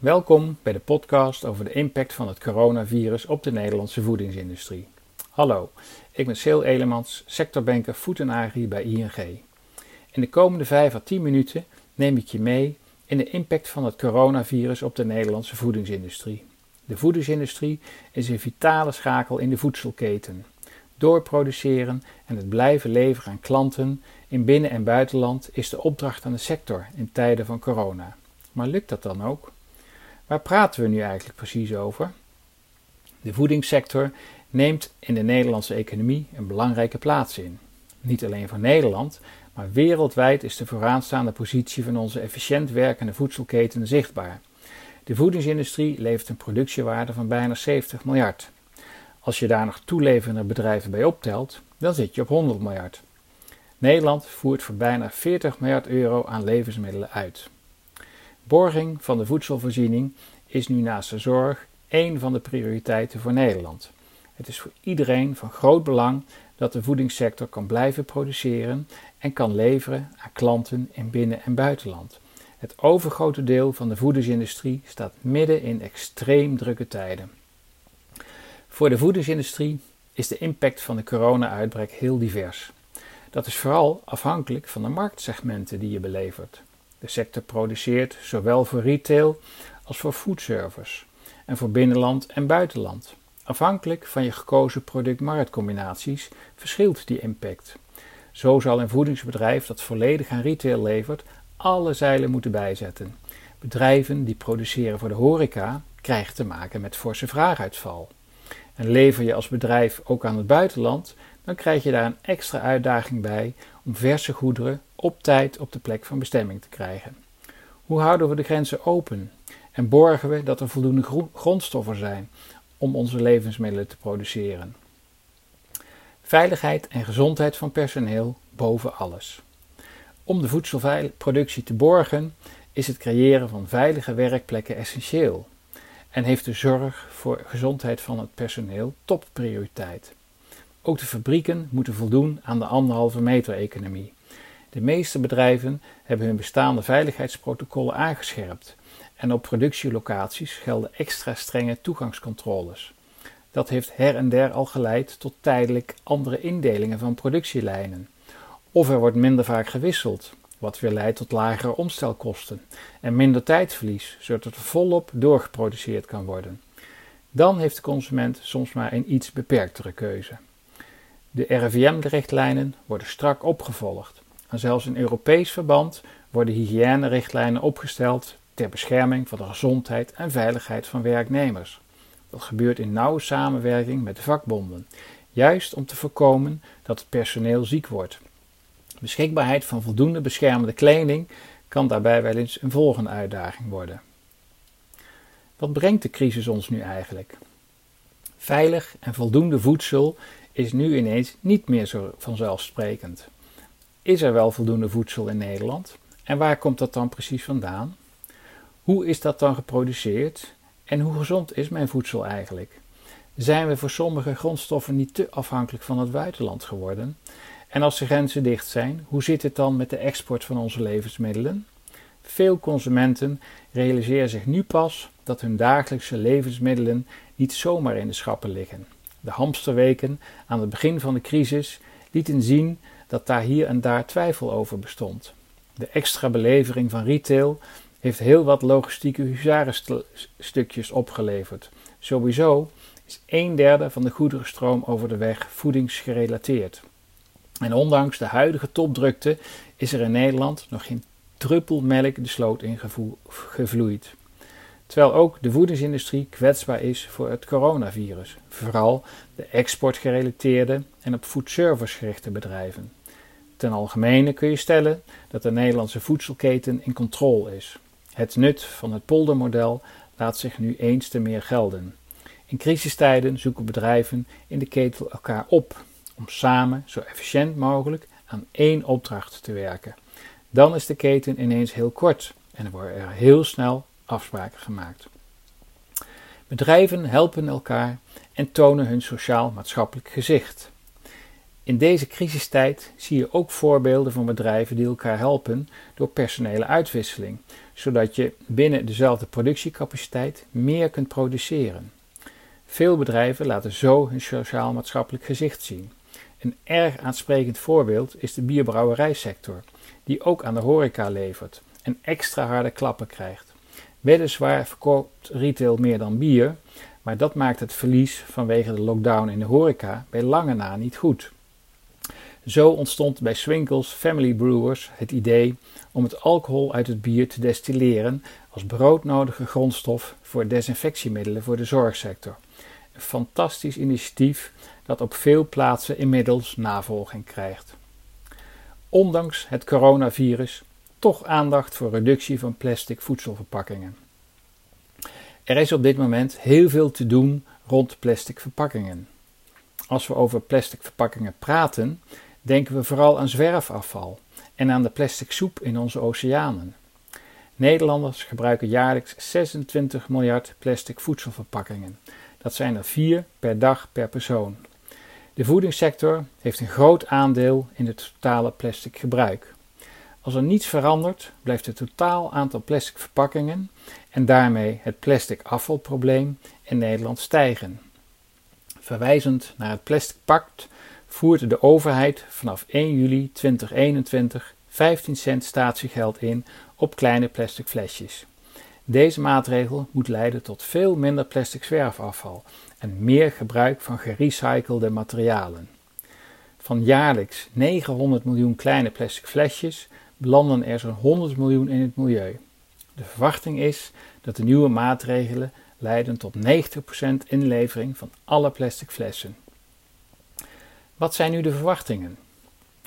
Welkom bij de podcast over de impact van het coronavirus op de Nederlandse voedingsindustrie. Hallo, ik ben Sil Elemans, sectorbanker Food Agri bij ING. In de komende 5 à 10 minuten neem ik je mee in de impact van het coronavirus op de Nederlandse voedingsindustrie. De voedingsindustrie is een vitale schakel in de voedselketen. Doorproduceren en het blijven leveren aan klanten in binnen- en buitenland is de opdracht aan de sector in tijden van corona. Maar lukt dat dan ook? Waar praten we nu eigenlijk precies over? De voedingssector neemt in de Nederlandse economie een belangrijke plaats in. Niet alleen voor Nederland, maar wereldwijd is de vooraanstaande positie van onze efficiënt werkende voedselketen zichtbaar. De voedingsindustrie levert een productiewaarde van bijna 70 miljard. Als je daar nog toeleverende bedrijven bij optelt, dan zit je op 100 miljard. Nederland voert voor bijna 40 miljard euro aan levensmiddelen uit. Borging van de voedselvoorziening is nu naast de zorg één van de prioriteiten voor Nederland. Het is voor iedereen van groot belang dat de voedingssector kan blijven produceren en kan leveren aan klanten in binnen- en buitenland. Het overgrote deel van de voedingsindustrie staat midden in extreem drukke tijden. Voor de voedingsindustrie is de impact van de corona-uitbraak heel divers. Dat is vooral afhankelijk van de marktsegmenten die je belevert. De sector produceert zowel voor retail als voor foodservice en voor binnenland en buitenland. Afhankelijk van je gekozen product-marktcombinaties verschilt die impact. Zo zal een voedingsbedrijf dat volledig aan retail levert alle zeilen moeten bijzetten. Bedrijven die produceren voor de horeca krijgen te maken met forse vraaguitval. En lever je als bedrijf ook aan het buitenland, dan krijg je daar een extra uitdaging bij om verse goederen op tijd op de plek van bestemming te krijgen. Hoe houden we de grenzen open en borgen we dat er voldoende grondstoffen zijn om onze levensmiddelen te produceren? Veiligheid en gezondheid van personeel boven alles. Om de voedselproductie te borgen is het creëren van veilige werkplekken essentieel en heeft de zorg voor gezondheid van het personeel topprioriteit. Ook de fabrieken moeten voldoen aan de anderhalve meter economie. De meeste bedrijven hebben hun bestaande veiligheidsprotocollen aangescherpt en op productielocaties gelden extra strenge toegangscontroles. Dat heeft her en der al geleid tot tijdelijk andere indelingen van productielijnen. Of er wordt minder vaak gewisseld, wat weer leidt tot lagere omstelkosten en minder tijdverlies, zodat er volop doorgeproduceerd kan worden. Dan heeft de consument soms maar een iets beperktere keuze. De RIVM-richtlijnen worden strak opgevolgd en zelfs in Europees verband worden hygiënerichtlijnen opgesteld ter bescherming van de gezondheid en veiligheid van werknemers. Dat gebeurt in nauwe samenwerking met de vakbonden, juist om te voorkomen dat het personeel ziek wordt. Beschikbaarheid van voldoende beschermende kleding kan daarbij wel eens een volgende uitdaging worden. Wat brengt de crisis ons nu eigenlijk? Veilig en voldoende voedsel is nu ineens niet meer zo vanzelfsprekend. Is er wel voldoende voedsel in Nederland? En waar komt dat dan precies vandaan? Hoe is dat dan geproduceerd? En hoe gezond is mijn voedsel eigenlijk? Zijn we voor sommige grondstoffen niet te afhankelijk van het buitenland geworden? En als de grenzen dicht zijn, hoe zit het dan met de export van onze levensmiddelen? Veel consumenten realiseren zich nu pas dat hun dagelijkse levensmiddelen niet zomaar in de schappen liggen. De hamsterweken aan het begin van de crisis lieten zien dat daar hier en daar twijfel over bestond. De extra belevering van retail heeft heel wat logistieke huzarenstukjes opgeleverd. Sowieso is een derde van de goederenstroom over de weg voedingsgerelateerd. En ondanks de huidige topdrukte is er in Nederland nog geen druppel melk de sloot in gevloeid. Terwijl ook de voedingsindustrie kwetsbaar is voor het coronavirus, vooral de exportgerelateerde en op foodservice gerichte bedrijven. Ten algemene kun je stellen dat de Nederlandse voedselketen in controle is. Het nut van het poldermodel laat zich nu eens te meer gelden. In crisistijden zoeken bedrijven in de keten elkaar op om samen zo efficiënt mogelijk aan één opdracht te werken. Dan is de keten ineens heel kort en worden er heel snel afspraken gemaakt. Bedrijven helpen elkaar en tonen hun sociaal-maatschappelijk gezicht. In deze crisistijd zie je ook voorbeelden van bedrijven die elkaar helpen door personele uitwisseling, zodat je binnen dezelfde productiecapaciteit meer kunt produceren. Veel bedrijven laten zo hun sociaal-maatschappelijk gezicht zien. Een erg aansprekend voorbeeld is de bierbrouwerijsector, die ook aan de horeca levert en extra harde klappen krijgt. Weliswaar verkoopt retail meer dan bier, maar dat maakt het verlies vanwege de lockdown in de horeca bij lange na niet goed. Zo ontstond bij Swinkels Family Brewers het idee om het alcohol uit het bier te destilleren als broodnodige grondstof voor desinfectiemiddelen voor de zorgsector. Een fantastisch initiatief dat op veel plaatsen inmiddels navolging krijgt. Ondanks het coronavirus toch aandacht voor reductie van plastic voedselverpakkingen. Er is op dit moment heel veel te doen rond plastic verpakkingen. Als we over plastic verpakkingen praten, denken we vooral aan zwerfafval en aan de plastic soep in onze oceanen. Nederlanders gebruiken jaarlijks 26 miljard plastic voedselverpakkingen. Dat zijn er vier per dag per persoon. De voedingssector heeft een groot aandeel in het totale plastic gebruik. Als er niets verandert, blijft het totaal aantal plastic verpakkingen en daarmee het plastic afvalprobleem in Nederland stijgen. Verwijzend naar het Plastic Pact voert de overheid vanaf 1 juli 2021 15 cent statiegeld in op kleine plastic flesjes. Deze maatregel moet leiden tot veel minder plastic zwerfafval en meer gebruik van gerecyclede materialen. Van jaarlijks 900 miljoen kleine plastic flesjes belanden er zo'n 100 miljoen in het milieu. De verwachting is dat de nieuwe maatregelen leiden tot 90% inlevering van alle plastic flessen. Wat zijn nu de verwachtingen?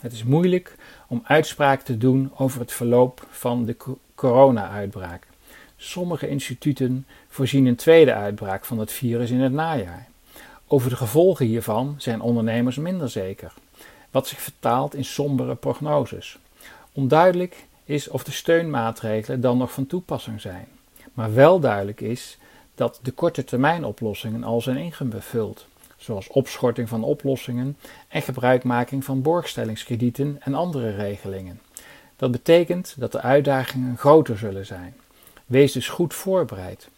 Het is moeilijk om uitspraak te doen over het verloop van de corona-uitbraak. Sommige instituten voorzien een tweede uitbraak van het virus in het najaar. Over de gevolgen hiervan zijn ondernemers minder zeker, wat zich vertaalt in sombere prognoses. Onduidelijk is of de steunmaatregelen dan nog van toepassing zijn. Maar wel duidelijk is dat de korte termijn oplossingen al zijn ingevuld, zoals opschorting van oplossingen en gebruikmaking van borgstellingskredieten en andere regelingen. Dat betekent dat de uitdagingen groter zullen zijn. Wees dus goed voorbereid.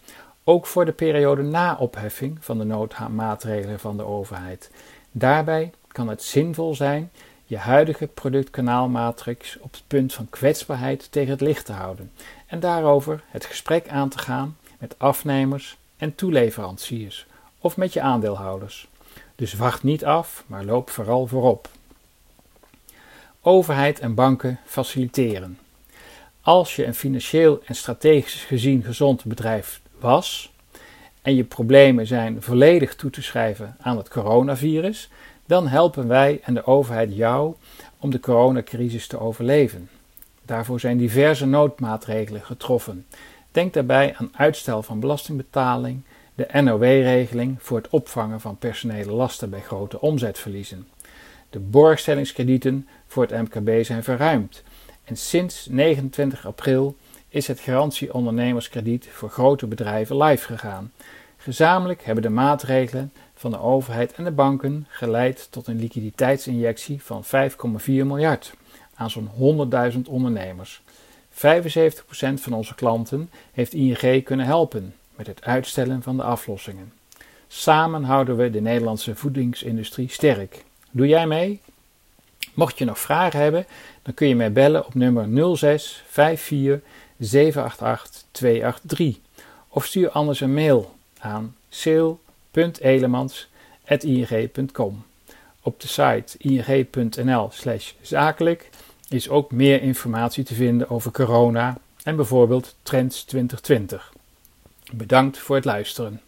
Ook voor de periode na opheffing van de noodmaatregelen van de overheid. Daarbij kan het zinvol zijn je huidige productkanaalmatrix op het punt van kwetsbaarheid tegen het licht te houden en daarover het gesprek aan te gaan met afnemers en toeleveranciers of met je aandeelhouders. Dus wacht niet af, maar loop vooral voorop. Overheid en banken faciliteren. Als je een financieel en strategisch gezien gezond bedrijf was en je problemen zijn volledig toe te schrijven aan het coronavirus, dan helpen wij en de overheid jou om de coronacrisis te overleven. Daarvoor zijn diverse noodmaatregelen getroffen. Denk daarbij aan uitstel van belastingbetaling, de NOW-regeling voor het opvangen van personele lasten bij grote omzetverliezen. De borgstellingskredieten voor het MKB zijn verruimd en sinds 29 april is het garantieondernemerskrediet voor grote bedrijven live gegaan. Gezamenlijk hebben de maatregelen van de overheid en de banken geleid tot een liquiditeitsinjectie van 5,4 miljard aan zo'n 100.000 ondernemers. 75% van onze klanten heeft ING kunnen helpen met het uitstellen van de aflossingen. Samen houden we de Nederlandse voedingsindustrie sterk. Doe jij mee? Mocht je nog vragen hebben, dan kun je mij bellen op nummer 06 54 788 283 of stuur anders een mail aan sale.elemans.ing.com. Op de site ing.nl/zakelijk is ook meer informatie te vinden over corona en bijvoorbeeld Trends 2020. Bedankt voor het luisteren.